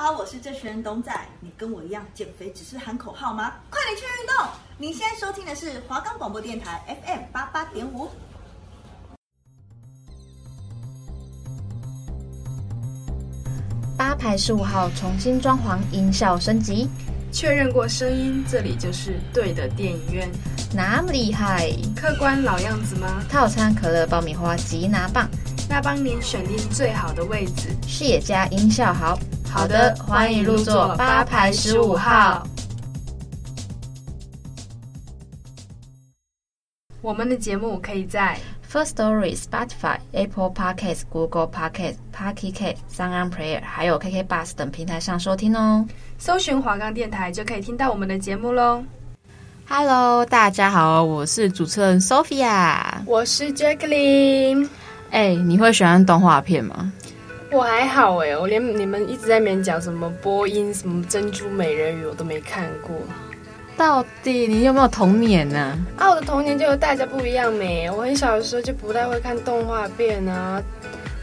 好，我是这群人董仔。你跟我一样减肥只是喊口号吗？快点去运动！你现在收听的是华冈广播电台 FM 八八点五。八排十五号重新装潢，音效升级，确认过声音，这里就是对的电影院。那么厉害？客官老样子吗？套餐可乐、爆米花、吉拿棒，那帮您选定最好的位置。视野加，音效好。好的，欢迎入座八排十五号。我们的节目可以在 First Story、Spotify、Apple Podcasts、Google Podcasts、Pocket Casts、SoundOn Player，还有 KK Bus 等平台上收听哦。搜寻华冈电台就可以听到我们的节目喽。Hello，大家好，我是主持人 Sophia，我是 Jacqueline。哎，你会喜欢动画片吗？我还好哎，我连你们一直在那边讲什么播音、什么珍珠美人鱼，我都没看过。到底你有没有童年呢？啊？啊，我的童年就和大家不一样没。我很小的时候就不太会看动画片啊，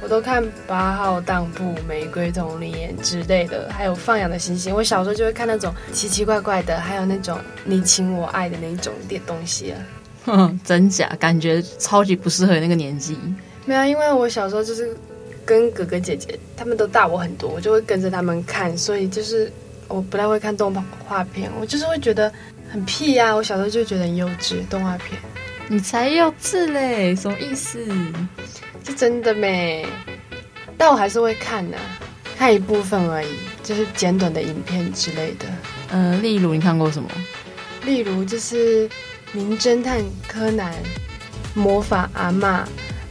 我都看八号当铺、玫瑰瞳铃眼之类的，还有放养的星星。我小时候就会看那种奇奇怪怪的，还有那种你情我爱的那种点东西啊。哼，真假？感觉超级不适合那个年纪。没有，因为我小时候就是。跟哥哥姐姐他们都大我很多，我就会跟着他们看，所以就是我不太会看动画片，我就是会觉得很屁呀、啊。我小时候就觉得很幼稚，动画片。你才幼稚嘞，什么意思？是真的咩？但我还是会看的、啊，看一部分而已，就是简短的影片之类的。呃，例如你看过什么？例如就是《名侦探柯南》、《魔法阿嬷》。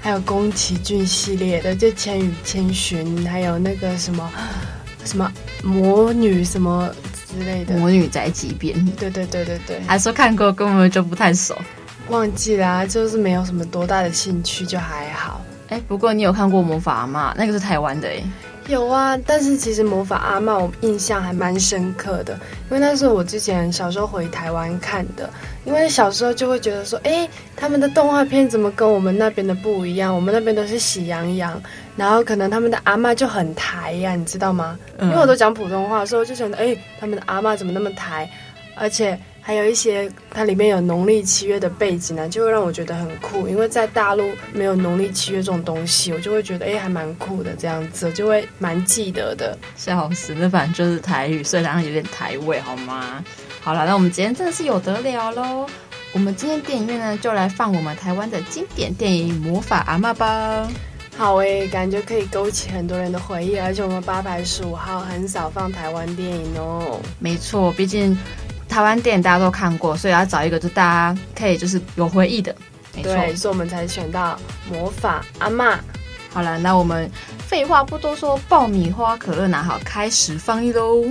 还有宫崎骏系列的，就《千与千寻》，还有那个什么 什么魔女什么之类的，魔女宅急便。对对对对对，还说看过，根本就不太熟，忘记啦、啊，就是没有什么多大的兴趣，就还好。哎，不过你有看过《魔法阿嬷》，那个是台湾的哎。有啊，但是其实魔法阿嬷我印象还蛮深刻的，因为那是我之前小时候回台湾看的。因为小时候就会觉得说，哎，他们的动画片怎么跟我们那边的不一样？我们那边都是喜羊羊，然后可能他们的阿嬷就很台呀，你知道吗？因为我都讲普通话，所以我就觉得，哎，他们的阿嬷怎么那么台？而且。还有一些，它里面有农历七月的背景呢，就会让我觉得很酷。因为在大陆没有农历七月这种东西，我就会觉得哎，还蛮酷的这样子，就会蛮记得的。笑死，那反正就是台语，虽然有点台味，好吗？好了，那我们今天真的是有得了喽！我们今天电影院呢，就来放我们台湾的经典电影《魔法阿嬷》吧。好诶，感觉可以勾起很多人的回忆，而且我们八排十五号很少放台湾电影哦。没错，毕竟。台湾电影大家都看过，所以要找一个就大家可以就是有回忆的，没错，对，所以我们才选到魔法阿妈。好了，那我们废话不多说，爆米花可乐拿好，开始放映喽。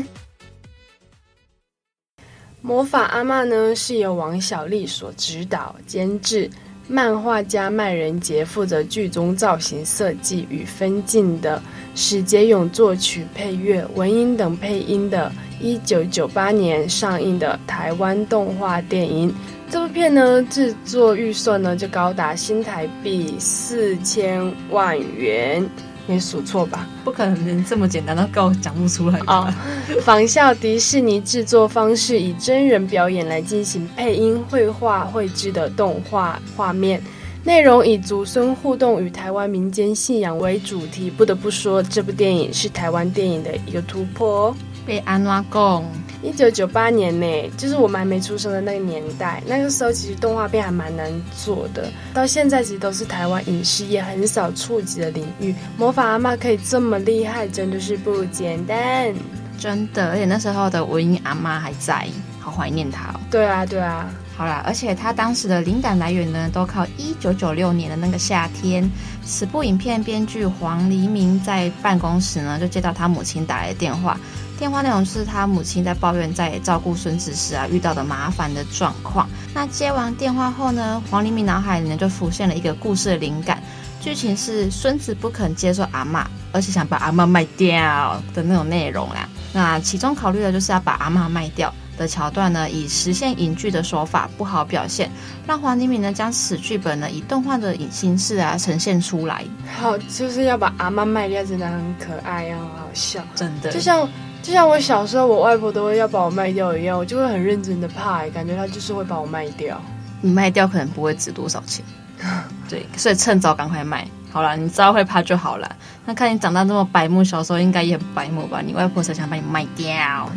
魔法阿妈呢是由王小利所指导监制，漫画家麦人杰负责剧中造型设计与分镜的，史杰勇作曲配乐，文音等配音的。一九九八年上映的台湾动画电影，这部片呢制作预算呢就高达新台币四千万元，没数错吧？不可能连这么简单的告讲不出来啊！仿效迪士尼制作方式，以真人表演来进行配音、绘画、绘制的动画画面，内容以祖孙互动与台湾民间信仰为主题。不得不说，这部电影是台湾电影的一个突破哦。被安拉贡，一九九八年呢，就是我们还没出生的那个年代。那个时候其实动画片还蛮难做的，到现在其实都是台湾影视业很少触及的领域。魔法阿妈可以这么厉害，真的是不简单，真的。而且那时候的文英阿妈还在，好怀念她哦。对啊，对啊。好啦，而且他当时的灵感来源呢，都靠一九九六年的那个夏天。此部影片编剧黄黎明在办公室呢，就接到他母亲打来的电话。电话内容是他母亲在抱怨在照顾孙子时啊遇到的麻烦的状况。那接完电话后呢，黄黎明脑海里呢就浮现了一个故事的灵感，剧情是孙子不肯接受阿嬷，而且想把阿嬷卖掉的那种内容啦。那其中考虑的就是要把阿嬷卖掉，的桥段呢，以实现影剧的手法不好表现，让黄黎明呢将此剧本呢以动画的形式啊呈现出来。好，就是要把阿嬷卖掉，真的很可爱啊，好笑，真的。就像就像我小时候，我外婆都会要把我卖掉一样，我就会很认真的怕，感觉她就是会把我卖掉。你卖掉可能不会值多少钱，对，所以趁早赶快卖。好了，你知道会怕就好了。那看你长大这么白目，小时候应该也很白目吧？你外婆才想把你卖掉。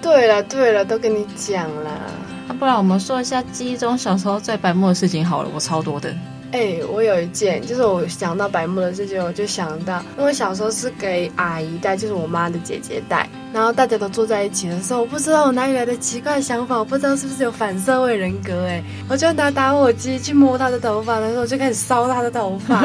对了对了，都跟你讲了。那、啊、不然我们说一下记忆中小时候最白目的事情好了，我超多的。哎、欸，我有一件，就是我想到白木的事情，我就想到，因为小时候是给阿姨带，就是我妈的姐姐带，然后大家都坐在一起的时候，我不知道我哪里来的奇怪想法，我不知道是不是有反社会人格，哎，我就拿打火机去摸她的头发，然后我就开始烧她的头发，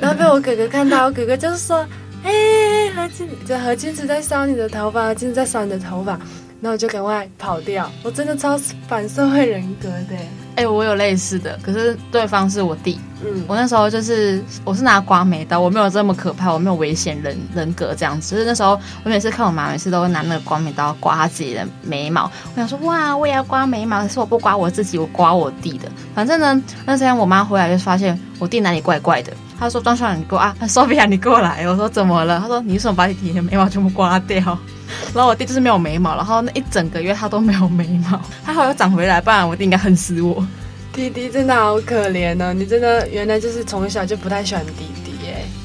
然后被我哥哥看到，我哥哥就是说，哎、欸，何金，这何金子在烧你的头发，何金子在烧你的头发。然后我就赶快跑掉，我真的超反社会人格的。哎、欸，我有类似的，可是对方是我弟。嗯，我那时候就是我是拿刮眉刀，我没有这么可怕，我没有危险人人格这样子。就是那时候我每次看我妈，每次都会拿那个刮眉刀刮她自己的眉毛。我想说哇，我也要刮眉毛，可是我不刮我自己，我刮我弟的。反正呢，那天我妈回来就发现我弟哪里怪怪的。她说：“庄小你过啊，Sophia 你过来。”我说：“怎么了？”她说：“你为什么把你弟的眉毛全部刮掉？”然后我弟就是没有眉毛，然后那一整个月他都没有眉毛，还好又长回来，不然我弟应该恨死我。弟弟真的好可怜哦，你真的原来就是从小就不太喜欢弟弟。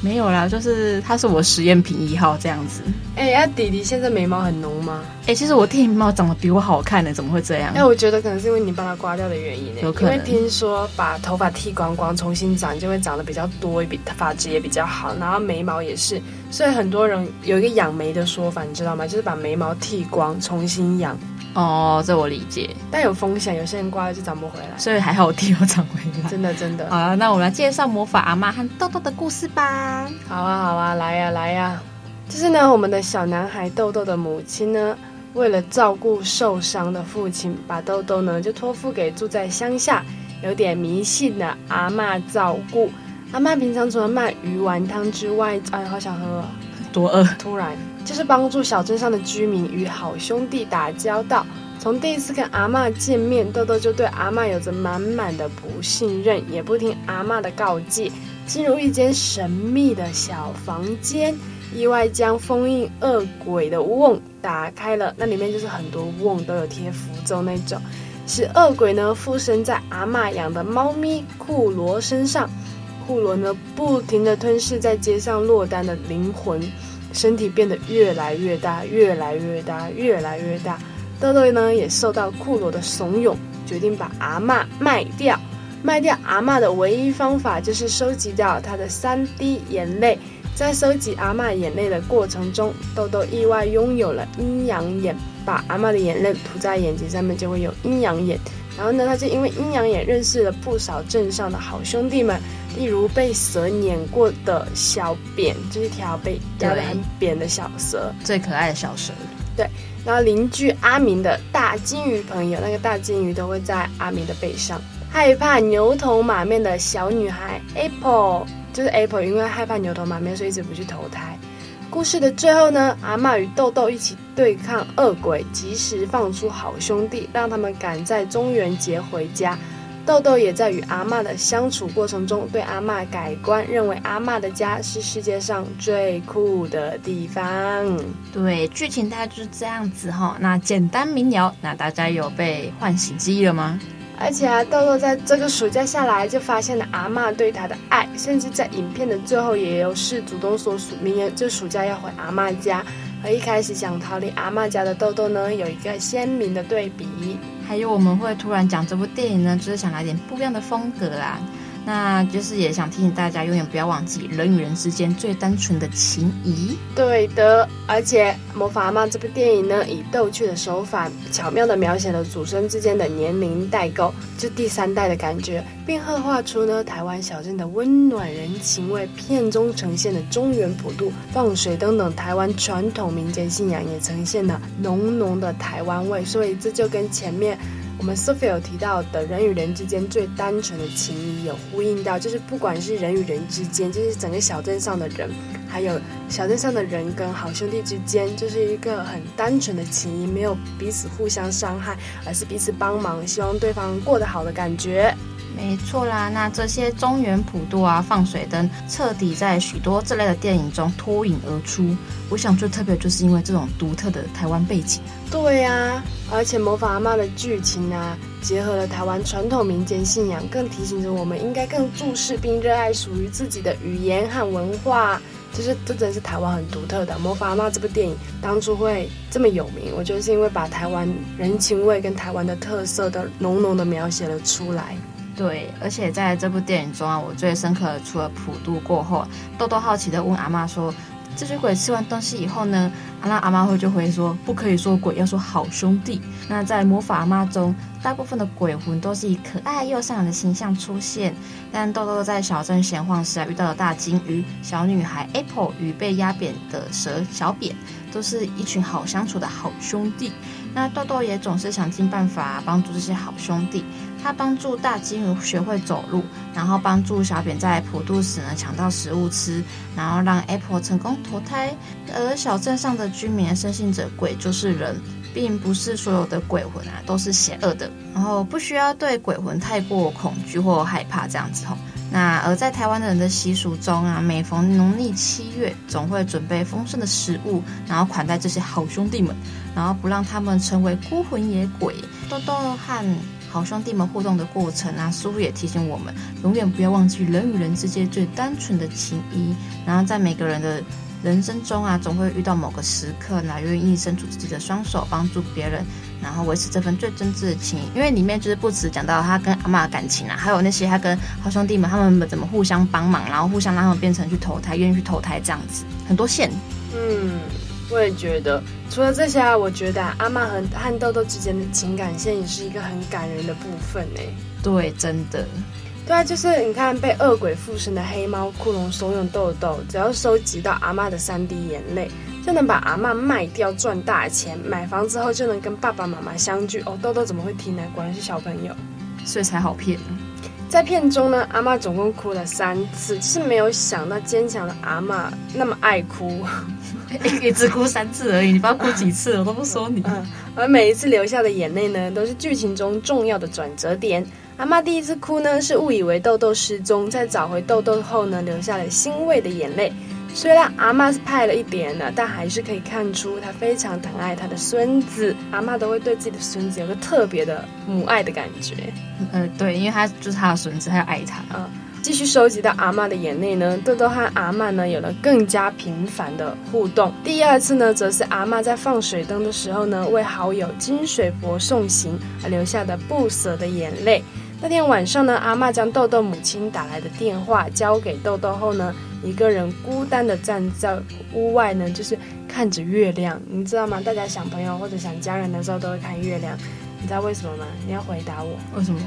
没有啦，就是他是我实验品一号这样子。哎、欸，呀、啊，弟弟现在眉毛很浓吗？哎、欸，其实我弟眉毛长得比我好看呢，怎么会这样？哎，我觉得可能是因为你帮他刮掉的原因呢。有可能。因为听说把头发剃光光，重新长就会长得比较多，比发质也比较好，然后眉毛也是。所以很多人有一个养眉的说法，你知道吗？就是把眉毛剃光，重新养。哦，这我理解，但有风险，有些人刮了就长不回来，所以还好我弟有长回来，真的真的。好啊，那我们来介绍魔法阿妈和豆豆的故事吧。好啊好啊，来呀来呀，就是呢，我们的小男孩豆豆的母亲呢，为了照顾受伤的父亲，把豆豆呢就托付给住在乡下有点迷信的阿嬷照顾。阿嬷平常除了卖鱼丸汤之外，哎，好想喝哦，多饿，突然。就是帮助小镇上的居民与好兄弟打交道。从第一次跟阿嬷见面，豆豆就对阿嬷有着满满的不信任，也不听阿嬷的告诫，进入一间神秘的小房间，意外将封印恶鬼的瓮打开了。那里面就是很多瓮都有贴符咒那种，使恶鬼呢附身在阿嬷养的猫咪库罗身上。库罗呢不停地吞噬在街上落单的灵魂。身体变得越来越大，越来越大，越来越大。豆豆呢也受到库罗的怂恿，决定把阿嬷卖掉。卖掉阿嬷的唯一方法就是收集掉她的三滴眼泪。在收集阿嬷眼泪的过程中，豆豆意外拥有了阴阳眼，把阿嬷的眼泪涂在眼睛上面就会有阴阳眼。然后呢，他就因为阴阳眼认识了不少镇上的好兄弟们。例如被蛇碾过的小扁，就是一条被压得很扁的小蛇，最可爱的小蛇。对，然后邻居阿明的大金鱼朋友，那个大金鱼都会在阿明的背上。害怕牛头马面的小女孩 Apple，就是 Apple，因为害怕牛头马面，所以一直不去投胎。故事的最后呢，阿嬷与豆豆一起对抗恶鬼，及时放出好兄弟，让他们赶在中元节回家。豆豆也在与阿妈的相处过程中，对阿妈改观，认为阿妈的家是世界上最酷的地方。对，剧情大概就是这样子哈。那简单明了，那大家有被唤醒记忆了吗？而且啊，豆豆在这个暑假下来就发现了阿妈对他的爱，甚至在影片的最后也有事主动说，明年这暑假要回阿妈家。和一开始想逃离阿嬷家的豆豆呢，有一个鲜明的对比。还有我们会突然讲这部电影呢，就是想来点不一样的风格啦。那就是也想提醒大家，永远不要忘记人与人之间最单纯的情谊。对的，而且《魔法阿妈》这部电影呢，以逗趣的手法，巧妙地描写了祖孙之间的年龄代沟，就第三代的感觉，并刻画出呢台湾小镇的温暖人情味。片中呈现的中原普渡、放水灯等台湾传统民间信仰，也呈现了浓浓的台湾味。所以这就跟前面。我们 Sophia 有提到的人与人之间最单纯的情谊，有呼应到，就是不管是人与人之间，就是整个小镇上的人，还有小镇上的人跟好兄弟之间，就是一个很单纯的情谊，没有彼此互相伤害，而是彼此帮忙，希望对方过得好的感觉。没错啦，那这些中原普渡啊，放水灯，彻底在许多这类的电影中脱颖而出。我想最特别就是因为这种独特的台湾背景。对呀、啊，而且魔法阿嬷的剧情啊，结合了台湾传统民间信仰，更提醒着我们应该更重视并热爱属于自己的语言和文化。就是这真是台湾很独特的魔法阿嬷这部电影当初会这么有名，我觉得是因为把台湾人情味跟台湾的特色的浓浓的描写了出来。对，而且在这部电影中啊，我最深刻的除了普渡过后，豆豆好奇的问阿嬷说：“这些鬼吃完东西以后呢？”阿拉阿嬷会就会说：“不可以说鬼，要说好兄弟。”那在魔法阿嬷中，大部分的鬼魂都是以可爱又善良的形象出现。但豆豆在小镇闲晃时啊，遇到了大鲸鱼、小女孩 Apple 与被压扁的蛇小扁，都是一群好相处的好兄弟。那豆豆也总是想尽办法帮助这些好兄弟。他帮助大鲸鱼学会走路，然后帮助小扁在普渡时呢抢到食物吃，然后让 Apple 成功投胎。而小镇上的居民深信着鬼就是人，并不是所有的鬼魂啊都是邪恶的，然后不需要对鬼魂太过恐惧或害怕这样子吼。那而在台湾人的习俗中啊，每逢农历七月，总会准备丰盛的食物，然后款待这些好兄弟们，然后不让他们成为孤魂野鬼。豆豆和好兄弟们互动的过程啊，似乎也提醒我们，永远不要忘记人与人之间最单纯的情谊。然后在每个人的人生中啊，总会遇到某个时刻，那愿意伸出自己的双手帮助别人，然后维持这份最真挚的情谊。因为里面就是不止讲到他跟阿嬷的感情啊，还有那些他跟好兄弟们他们怎么互相帮忙，然后互相让他们变成去投胎，愿意去投胎这样子，很多线。嗯。我也觉得，除了这些啊，我觉得啊，阿妈和和豆豆之间的情感线也是一个很感人的部分呢。对，真的。对啊，就是你看被恶鬼附身的黑猫窟窿怂恿豆豆，只要收集到阿妈的三滴眼泪，就能把阿妈卖掉赚大钱，买房之后就能跟爸爸妈妈相聚。哦，豆豆怎么会听呢？果然是小朋友，所以才好骗。在片中呢，阿妈总共哭了三次，就是没有想到坚强的阿妈那么爱哭。也只哭三次而已，你不要哭几次，我都不说你。嗯，而每一次流下的眼泪呢，都是剧情中重要的转折点。阿妈第一次哭呢，是误以为豆豆失踪，在找回豆豆后呢，流下了欣慰的眼泪。虽然阿嬷是派了一点呢，但还是可以看出她非常疼爱她的孙子。阿嬷都会对自己的孙子有个特别的母爱的感觉。嗯、呃，对，因为他就是他的孙子，他要爱他。嗯。继续收集到阿嬷的眼泪呢，豆豆和阿嬷呢有了更加频繁的互动。第二次呢，则是阿嬷在放水灯的时候呢，为好友金水伯送行而留下的不舍的眼泪。那天晚上呢，阿嬷将豆豆母亲打来的电话交给豆豆后呢，一个人孤单的站在屋外呢，就是看着月亮。你知道吗？大家想朋友或者想家人的时候都会看月亮，你知道为什么吗？你要回答我，为什么？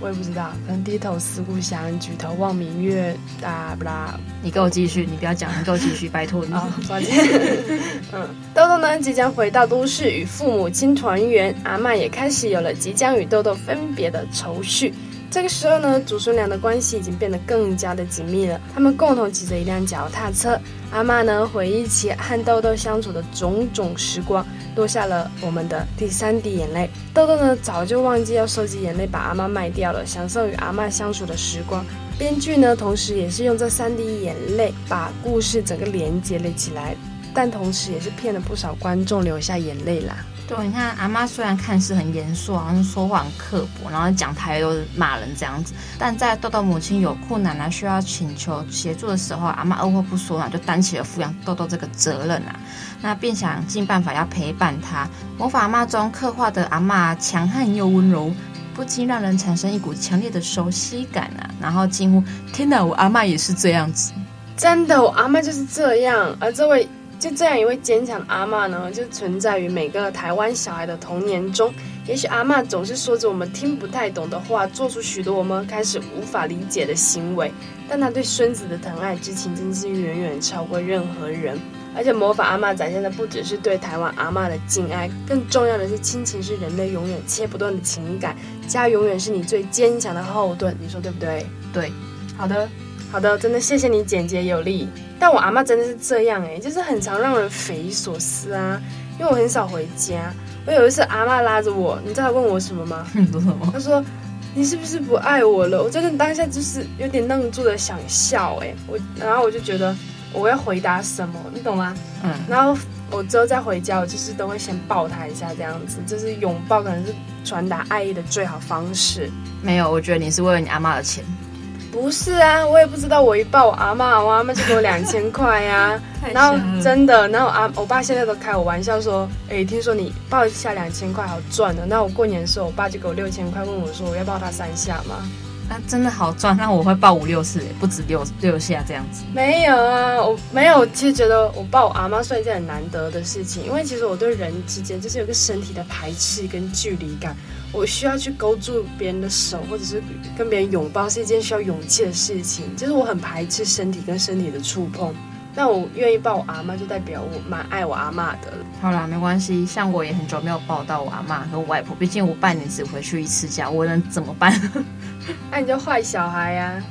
我也不知道，可能低头思故乡，举头望明月，啊不啦。你给我继续，你不要讲，你给我继续，拜托你。啊，抱歉。嗯，豆豆呢即将回到都市与父母亲团圆，阿嬷也开始有了即将与豆豆分别的愁绪。这个时候呢，祖孙俩的关系已经变得更加的紧密了。他们共同骑着一辆脚踏车，阿嬷呢回忆起和豆豆相处的种种时光。落下了我们的第三滴眼泪。豆豆呢，早就忘记要收集眼泪，把阿嬷卖掉了，享受与阿嬷相处的时光。编剧呢，同时也是用这三滴眼泪把故事整个连接了起来，但同时也是骗了不少观众流下眼泪啦。对，你看阿妈虽然看似很严肃，好像说话很刻薄，然后讲台都是骂人这样子，但在豆豆母亲有困难啊，需要请求协助的时候，阿妈二话不说啊，就担起了抚养豆豆这个责任啊，那便想尽办法要陪伴他。魔法阿妈中刻画的阿妈强悍又温柔，不禁让人产生一股强烈的熟悉感啊，然后惊呼：天哪，我阿妈也是这样子，真的，我阿妈就是这样，而这位。就这样一位坚强的阿嬷呢，就存在于每个台湾小孩的童年中。也许阿嬷总是说着我们听不太懂的话，做出许多我们开始无法理解的行为，但她对孙子的疼爱之情真是远远超过任何人。而且魔法阿嬷展现的不只是对台湾阿嬷的敬爱，更重要的是亲情是人类永远切不断的情感，家永远是你最坚强的后盾。你说对不对？对，好的，好的，真的谢谢你简洁有力。但我阿妈真的是这样哎，就是很常让人匪夷所思啊，因为我很少回家。我有一次阿妈拉着我，你知道她问我什么吗？说什么？她说。你是不是不爱我了？我真的当下就是有点愣住的想笑哎，我然后我就觉得我要回答什么，你懂吗？嗯，然后我之后再回家，我就是都会先抱他一下，这样子，就是拥抱可能是传达爱意的最好方式。没有，我觉得你是为了你阿妈的钱。不是啊，我也不知道。我一抱我阿妈，我阿妈就给我两千块呀。然后真的，然后阿我爸现在都开我玩笑说：“哎，听说你抱一下两千块好赚的。”那我过年的时候，我爸就给我六千块，问我说：“我要抱他三下吗？”那真的好赚，那我会抱五六次，不止六六下这样子。没有啊，我没有。其实觉得我抱我阿妈算一件很难得的事情，因为其实我对人之间就是有个身体的排斥跟距离感。我需要去勾住别人的手，或者是跟别人拥抱，是一件需要勇气的事情。就是我很排斥身体跟身体的触碰。那我愿意抱我阿妈，就代表我蛮爱我阿妈的。好啦，没关系。像我也很久没有抱到我阿妈和我外婆，毕竟我半年只回去一次家，我能怎么办？那你就坏小孩呀？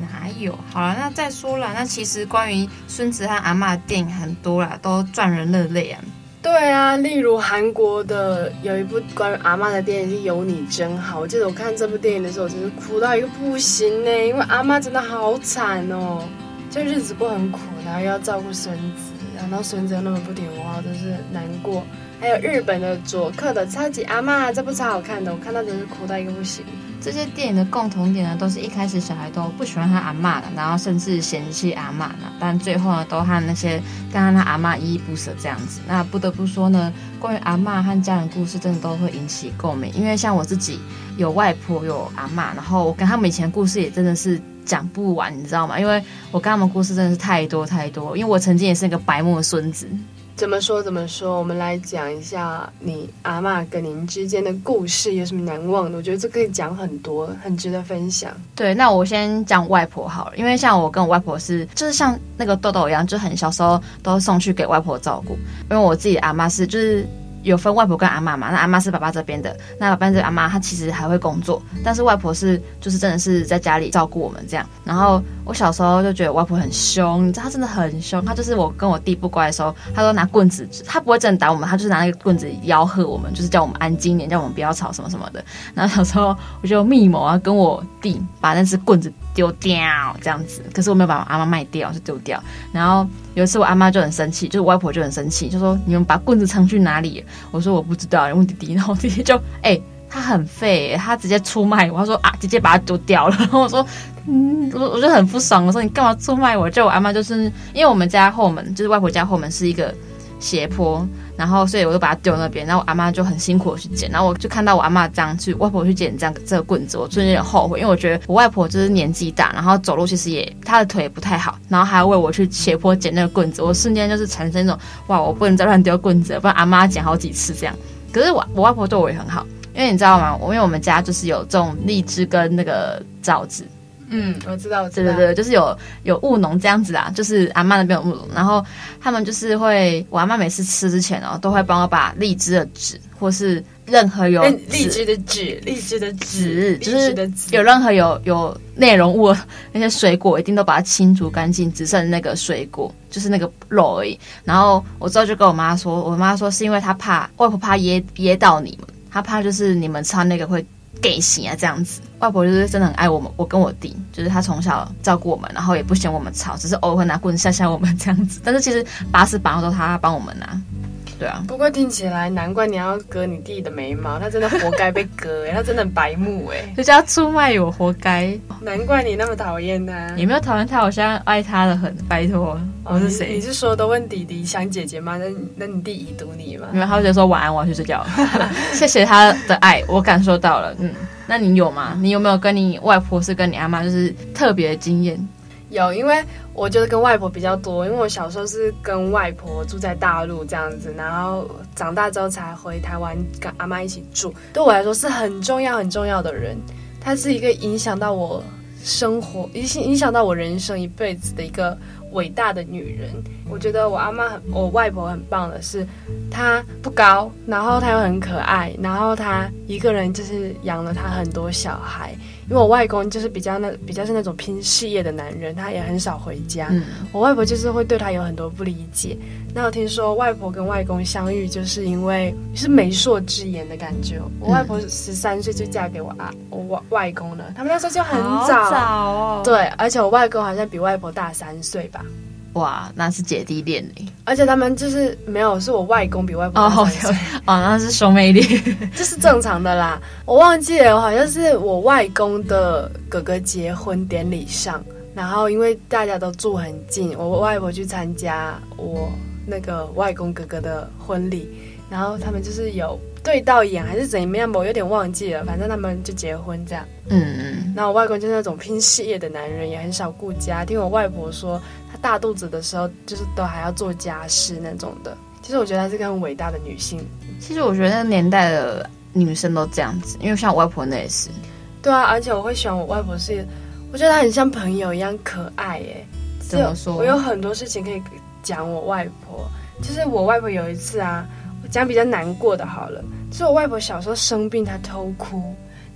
哪有？好了，那再说了，那其实关于孙子和阿妈的电影很多啦，都赚人热泪啊。对啊，例如韩国的有一部关于阿妈的电影是《有你真好》，我记得我看这部电影的时候，我真是哭到一个不行呢，因为阿妈真的好惨哦，就日子过很苦，然后又要照顾孙子，然后孙子又那么不听话，真是难过。还有日本的佐克的《超级阿嬷》，这部超好看的，我看到真是哭到一个不行。这些电影的共同点呢，都是一开始小孩都不喜欢他阿嬷的，然后甚至嫌弃阿嬷呢，但最后呢，都和那些跟他阿嬷依依不舍这样子。那不得不说呢，关于阿嬷和家人故事，真的都会引起共鸣。因为像我自己有外婆有阿嬷，然后我跟他们以前故事也真的是讲不完，你知道吗？因为我跟他们故事真的是太多太多。因为我曾经也是一个白目的孙子。怎么说怎么说？我们来讲一下你阿妈跟您之间的故事，有什么难忘的？我觉得这可以讲很多，很值得分享。对，那我先讲外婆好了，因为像我跟我外婆是，就是像那个豆豆一样，就很小时候都送去给外婆照顾。因为我自己阿妈是，就是。有分外婆跟阿嬷嘛？那阿嬷是爸爸这边的，那爸爸这阿嬷她其实还会工作，但是外婆是就是真的是在家里照顾我们这样。然后我小时候就觉得外婆很凶，你知道她真的很凶，她就是我跟我弟不乖的时候，她都拿棍子，她不会真的打我们，她就是拿那个棍子吆喝我们，就是叫我们安静一点，叫我们不要吵什么什么的。然后小时候我就密谋啊，跟我弟把那只棍子丢掉这样子，可是我没有把我阿嬷卖掉，就丢掉。然后有一次我阿嬷就很生气，就是我外婆就很生气，就说你们把棍子藏去哪里？我说我不知道，问弟弟。然后弟弟就哎、他很废，他直接出卖我。他说啊，直接把它丢掉了。然后我说 嗯，我我就很不爽，我说你干嘛出卖我？就我阿嬷就是因为我们家后门就是外婆家后门是一个斜坡。然后，所以我就把它丢那边。然后我阿妈就很辛苦的去捡。然后我就看到我阿妈这样去，外婆去捡这样这个棍子，我真的有点后悔，因为我觉得我外婆就是年纪大，然后走路其实也她的腿不太好，然后还要为我去斜坡捡那个棍子，我瞬间就是产生一种哇，我不能再乱丢棍子了，不然阿妈捡好几次这样。可是我我外婆对我也很好，因为你知道吗？我因为我们家就是有种荔枝跟那个枣子。嗯，我知道，我知道，对对对，就是有有务农这样子啊，就是阿嬷那边有务农，然后他们就是会，我阿嬷每次吃之前哦，都会帮我把荔枝的籽或是任何有荔枝的籽、荔枝的籽，就是有任何有有内容物那些水果，一定都把它清除干净，只剩那个水果，就是那个肉而已。然后我之后就跟我妈说，我妈说是因为她怕外婆怕噎噎到你们，她怕就是你们吃那个会。给钱啊，这样子，外婆就是真的很爱我们，我跟我弟，就是她从小照顾我们，然后也不嫌我们吵，只是偶尔会拿棍子吓吓我们这样子。但是其实拔屎把尿都她帮我们拿。对啊，不过听起来难怪你要割你弟的眉毛，他真的活该被割哎，他真的很白目哎，就叫他出卖我活该。难怪你那么讨厌他，也没有讨厌他，我现在爱他的很，拜托。哦、我是谁？你是说都问弟弟想姐姐吗？那那你弟已读你吗？没有，他就说晚安，我要去睡觉。谢谢他的爱，我感受到了。嗯，那你有吗？你有没有跟你外婆是跟你阿妈就是特别的经验？有，因为我觉得跟外婆比较多，因为我小时候是跟外婆住在大陆这样子，然后长大之后才回台湾跟阿妈一起住。对我来说是很重要很重要的人，她是一个影响到我生活，影响影响到我人生一辈子的一个伟大的女人。我觉得我阿妈很，我外婆很棒的是，她不高，然后她又很可爱，然后她一个人就是养了她很多小孩。因为我外公就是比较那比较是那种拼事业的男人，他也很少回家。嗯、我外婆就是会对他有很多不理解。那我听说外婆跟外公相遇，就是因为是媒妁之言的感觉。我外婆十三岁就嫁给我啊，我外外公了。他们那时候就很早，早哦。对，而且我外公好像比外婆大三岁吧。哇，那是姐弟恋呢。而且他们就是没有，是我外公比外婆大三岁。哦，哦，那是兄妹恋，这是正常的啦。我忘记了，好像是我外公的哥哥结婚典礼上，然后因为大家都住很近，我外婆去参加我那个外公哥哥的婚礼，然后他们就是有对到眼还是怎么样，我有点忘记了。反正他们就结婚这样。嗯嗯。然后我外公就是那种拼事业的男人，也很少顾家。听我外婆说。大肚子的时候，就是都还要做家事那种的。其实我觉得她是个很伟大的女性。其实我觉得那个年代的女生都这样子，因为像我外婆那也是。对啊，而且我会喜欢我外婆是，我觉得她很像朋友一样可爱耶。怎么说？我有很多事情可以讲我外婆。就是我外婆有一次啊，我讲比较难过的好了。就是我外婆小时候生病，她偷哭，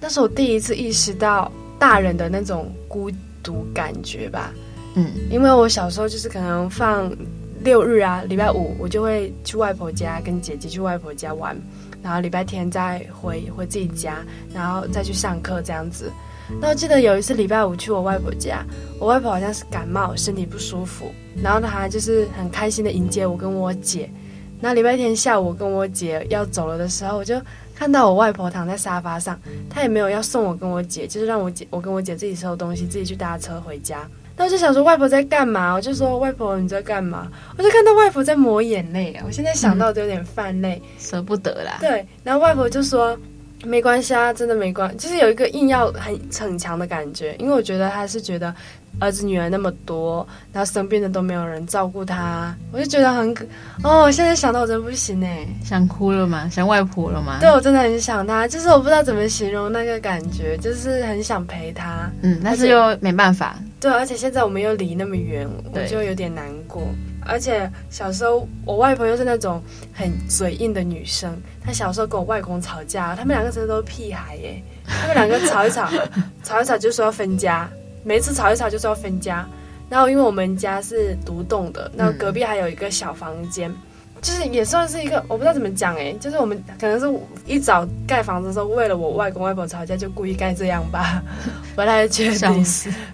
那是我第一次意识到大人的那种孤独感觉吧。嗯，因为我小时候就是可能放六日啊，礼拜五我就会去外婆家跟姐姐去外婆家玩，然后礼拜天再回回自己家，然后再去上课这样子。那我记得有一次礼拜五去我外婆家，我外婆好像是感冒，身体不舒服，然后她就是很开心的迎接我跟我姐。那礼拜天下午跟我姐要走了的时候，我就看到我外婆躺在沙发上，她也没有要送我跟我姐，就是让我姐我跟我姐自己收东西，自己去搭车回家。那我就想说外婆在干嘛？我就说外婆你在干嘛？我就看到外婆在抹眼泪啊！我现在想到都有点泛泪，舍、嗯、不得啦。对，然后外婆就说没关系啊，真的没关系，就是有一个硬要很逞强的感觉，因为我觉得他是觉得。儿子女儿那么多，然后生病的都没有人照顾他，我就觉得很可哦。我现在想到我真不行哎，想哭了吗？想外婆了吗？对，我真的很想他，就是我不知道怎么形容那个感觉，就是很想陪他。嗯，但是又没办法。对，而且现在我们又离那么远，我就有点难过。而且小时候我外婆又是那种很嘴硬的女生，她小时候跟我外公吵架，他们两个真的都是屁孩耶，他们两个吵一吵，吵一吵就说要分家。每次吵一吵就说要分家，然后因为我们家是独栋的，然后隔壁还有一个小房间，嗯、就是也算是一个我不知道怎么讲哎、欸，就是我们可能是一早盖房子的时候，为了我外公外婆吵架，就故意盖这样吧，不太确定。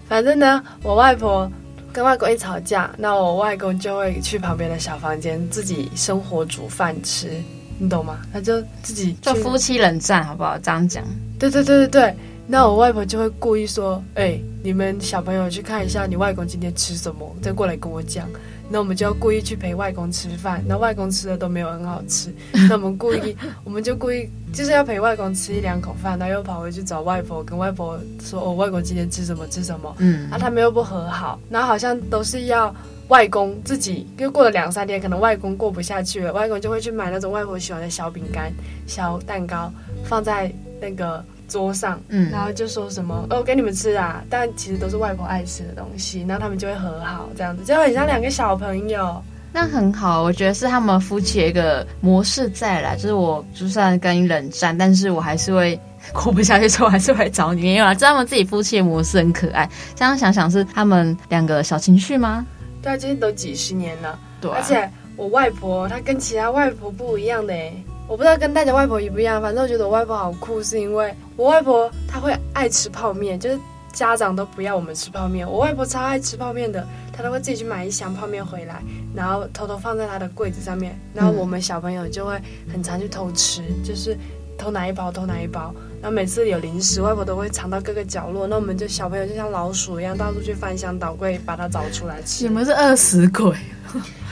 反正呢，我外婆跟外公一吵架，那我外公就会去旁边的小房间自己生火煮饭吃，你懂吗？他就自己就夫妻冷战，好不好？这样讲。对对对对对。那我外婆就会故意说：“哎、欸，你们小朋友去看一下你外公今天吃什么，再过来跟我讲。”那我们就要故意去陪外公吃饭，那外公吃的都没有很好吃，那我们故意，我们就故意就是要陪外公吃一两口饭，然后又跑回去找外婆，跟外婆说：“我、哦、外公今天吃什么吃什么。”嗯，啊，他们又不和好，然后好像都是要外公自己，又过了两三天，可能外公过不下去了，外公就会去买那种外婆喜欢的小饼干、小蛋糕，放在那个。桌上，嗯，然后就说什么哦，给你们吃啊，但其实都是外婆爱吃的东西，然后他们就会和好，这样子就很像两个小朋友。那很好，我觉得是他们夫妻的一个模式在啦，就是我就算跟你冷战，但是我还是会 过不下去之后还是会找你，没有啊，这他们自己夫妻的模式很可爱。这样想想是他们两个小情绪吗？对啊，这些都几十年了，对啊，而且我外婆她跟其他外婆不一样的诶。我不知道跟大家外婆一不一样，反正我觉得我外婆好酷，是因为我外婆她会爱吃泡面，就是家长都不要我们吃泡面，我外婆超爱吃泡面的，她都会自己去买一箱泡面回来，然后偷偷放在她的柜子上面，然后我们小朋友就会很常去偷吃，就是偷拿一包偷拿一包，然后每次有零食，外婆都会藏到各个角落，那我们就小朋友就像老鼠一样到处去翻箱倒柜把它找出来吃。你们是饿死鬼，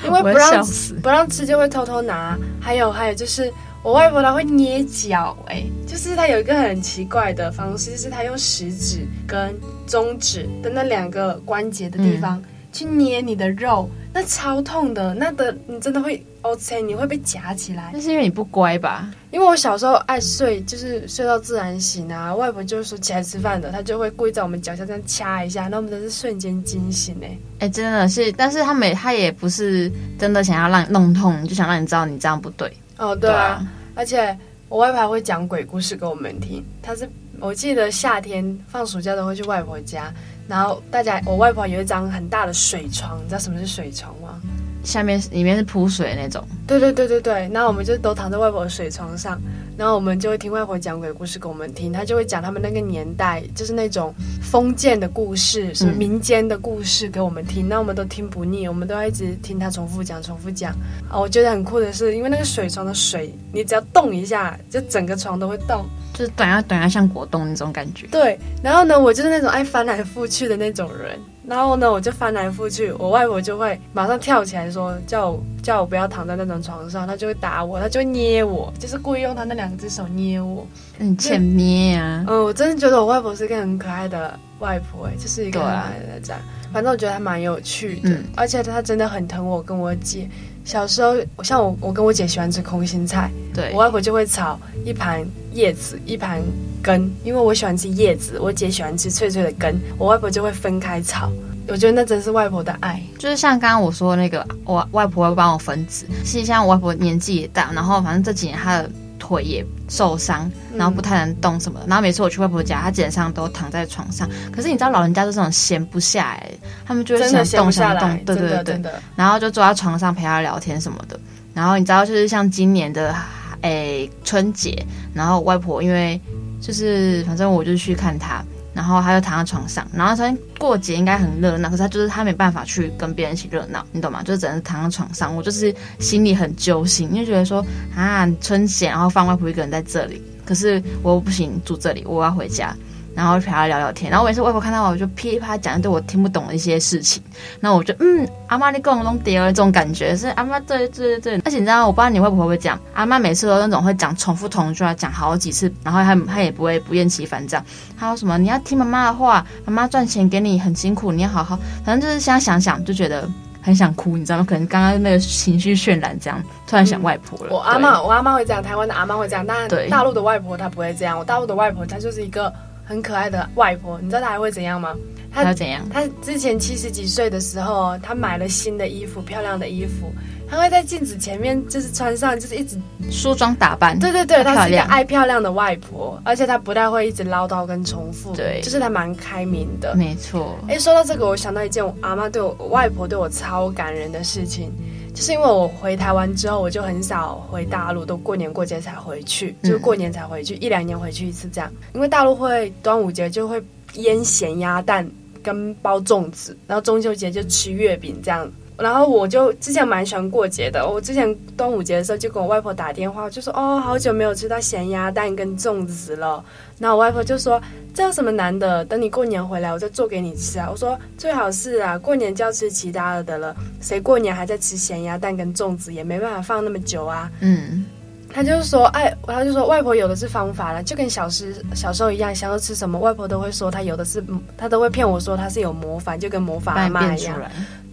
因为不让不让吃就会偷偷拿，还有还有就是。我外婆她会捏脚，哎，就是她有一个很奇怪的方式，就是她用食指跟中指的那两个关节的地方去捏你的肉，那超痛的，那的你真的会 OK，你会被夹起来。那是因为你不乖吧？因为我小时候爱睡，就是睡到自然醒啊。外婆就是说起来吃饭的，她就会故意在我们脚下这样掐一下，那我们真是瞬间惊醒哎、欸！哎、欸，真的是，但是她没，她也不是真的想要让你弄痛，就想让你知道你这样不对。哦，对啊，而且我外婆还会讲鬼故事给我们听。她是，我记得夏天放暑假都会去外婆家，然后大家，我外婆有一张很大的水床，你知道什么是水床吗？下面里面是铺水的那种，对对对对对。然后我们就都躺在外婆的水床上，然后我们就会听外婆讲鬼故事给我们听。她就会讲他们那个年代，就是那种封建的故事，什么民间的故事给我们听。那、嗯、我们都听不腻，我们都要一直听她重复讲，重复讲。啊，我觉得很酷的是，因为那个水床的水，你只要动一下，就整个床都会动，就是短呀短呀，像果冻那种感觉。对。然后呢，我就是那种爱翻来覆去的那种人。然后呢，我就翻来覆去，我外婆就会马上跳起来说，叫我叫我不要躺在那种床上，她就会打我，她就会捏我，就是故意用她那两只手捏我，很欠捏啊。嗯，我真的觉得我外婆是一个很可爱的外婆，哎，就是一个很可爱的这样。反正我觉得还蛮有趣的，嗯、而且她真的很疼我跟我姐。小时候，像我，我跟我姐喜欢吃空心菜，对，我外婆就会炒一盘叶子，一盘根，因为我喜欢吃叶子，我姐喜欢吃脆脆的根，我外婆就会分开炒。我觉得那真是外婆的爱，就是像刚刚我说的那个，我外婆会帮我分子。其实像我外婆年纪也大，然后反正这几年她的腿也受伤，然后不太能动什么。然后每次我去外婆家，她基本上都躺在床上。可是你知道老人家都是这种闲不下来，他们就会想动想动，对对对对。然后就坐在床上陪她聊天什么的。然后你知道，就是像今年的诶春节，然后外婆因为就是反正我就去看她，然后他就躺在床上。然后他过节应该很热闹，可是他就是他没办法去跟别人一起热闹，你懂吗？就只能躺在床上。我就是心里很揪心，因为觉得说啊春节，然后放外婆一个人在这里，可是我又不行住这里，我要回家。然后陪他聊聊天，然后每次外婆看到我，我就噼里啪啦讲一堆我听不懂的一些事情。然后我就嗯，阿妈你跟我弄爹这种感觉是阿妈对对对。而且你知道，我不知道你外婆会不会讲，阿妈每次都那种会讲重复同一句话讲好几次，然后她她也不会不厌其烦这样。她说什么你要听妈妈的话，妈妈赚钱给你很辛苦，你要好好。反正就是现在想想就觉得很想哭，你知道吗？可能刚刚那个情绪渲染这样，突然想外婆了。嗯、我阿妈，我阿妈会这样，台湾的阿妈会这样，但大陆的外婆她不会这样。我大陆的外婆她就是一个。很可爱的外婆，你知道她还会怎样吗？她要怎样？她之前七十几岁的时候，她买了新的衣服，漂亮的衣服，她会在镜子前面就是穿上，就是一直梳妆打扮。对对对，她是一个爱漂亮的外婆，而且她不太会一直唠叨跟重复，对，就是她蛮开明的。没错。哎，说到这个，我想到一件我阿妈对我，我外婆对我超感人的事情。就是因为我回台湾之后，我就很少回大陆，都过年过节才回去，就是过年才回去，一两年回去一次这样。因为大陆会端午节就会腌咸鸭蛋跟包粽子，然后中秋节就吃月饼这样。然后我就之前蛮喜欢过节的，我之前端午节的时候就跟我外婆打电话，就说哦，好久没有吃到咸鸭蛋跟粽子了。然后我外婆就说这有什么难的？等你过年回来，我再做给你吃啊。我说最好是啊，过年就要吃其他的的了，谁过年还在吃咸鸭蛋跟粽子，也没办法放那么久啊。嗯，他就是说，哎，他就说外婆有的是方法了，就跟小时小时候一样，想要吃什么，外婆都会说他有的是，他都会骗我说他是有魔法，就跟魔法阿妈一样。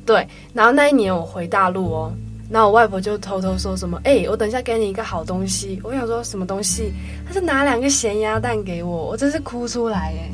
对，然后那一年我回大陆哦，然后我外婆就偷偷说什么，哎，我等一下给你一个好东西。我想说什么东西？她是拿两个咸鸭蛋给我，我真是哭出来哎。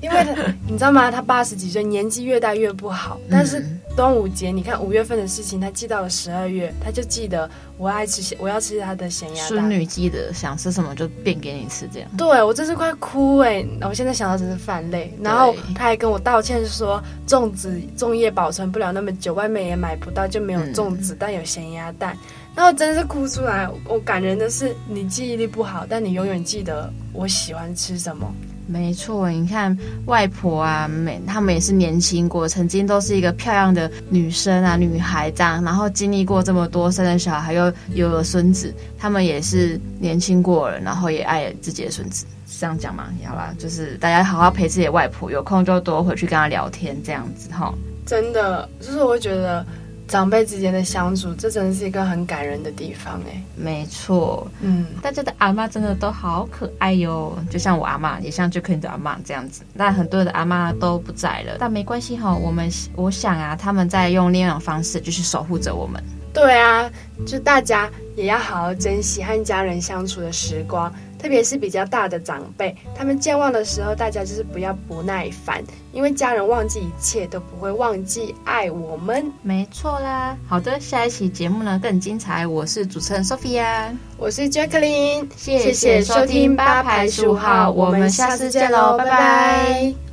因为他 你知道吗？他八十几岁，年纪越大越不好。但是端午节，你看五月份的事情，他记到了十二月，他就记得我爱吃，我要吃他的咸鸭蛋。孙女记得想吃什么就变给你吃，这样。对，我真是快哭哎！我现在想到真是泛泪。然后他还跟我道歉说，粽子粽叶保存不了那么久，外面也买不到，就没有粽子，嗯、但有咸鸭蛋。然后真是哭出来。我感人的是，你记忆力不好，但你永远记得我喜欢吃什么。没错，你看外婆啊，每他们也是年轻过，曾经都是一个漂亮的女生啊，女孩这样，然后经历过这么多，生了小孩又有了孙子，他们也是年轻过了，然后也爱自己的孙子，是这样讲吗？好啦，就是大家好好陪自己的外婆，有空就多回去跟她聊天，这样子哈。真的，就是我会觉得。长辈之间的相处，这真的是一个很感人的地方哎。没错，嗯，大家的阿嬷真的都好可爱哟，就像我阿嬷，也像 Jacky 的阿嬷这样子。但很多的阿嬷都不在了，但没关系哈，我们我想啊，他们在用另一种方式，就是守护着我们。对啊，就大家也要好好珍惜和家人相处的时光。特别是比较大的长辈，他们健忘的时候，大家就是不要不耐烦，因为家人忘记一切都不会忘记爱我们。没错啦。好的，下一期节目呢更精彩。我是主持人 Sophia，我是 Jacqueline，谢谢收听八排十五号，我们下次见喽，拜拜。拜拜。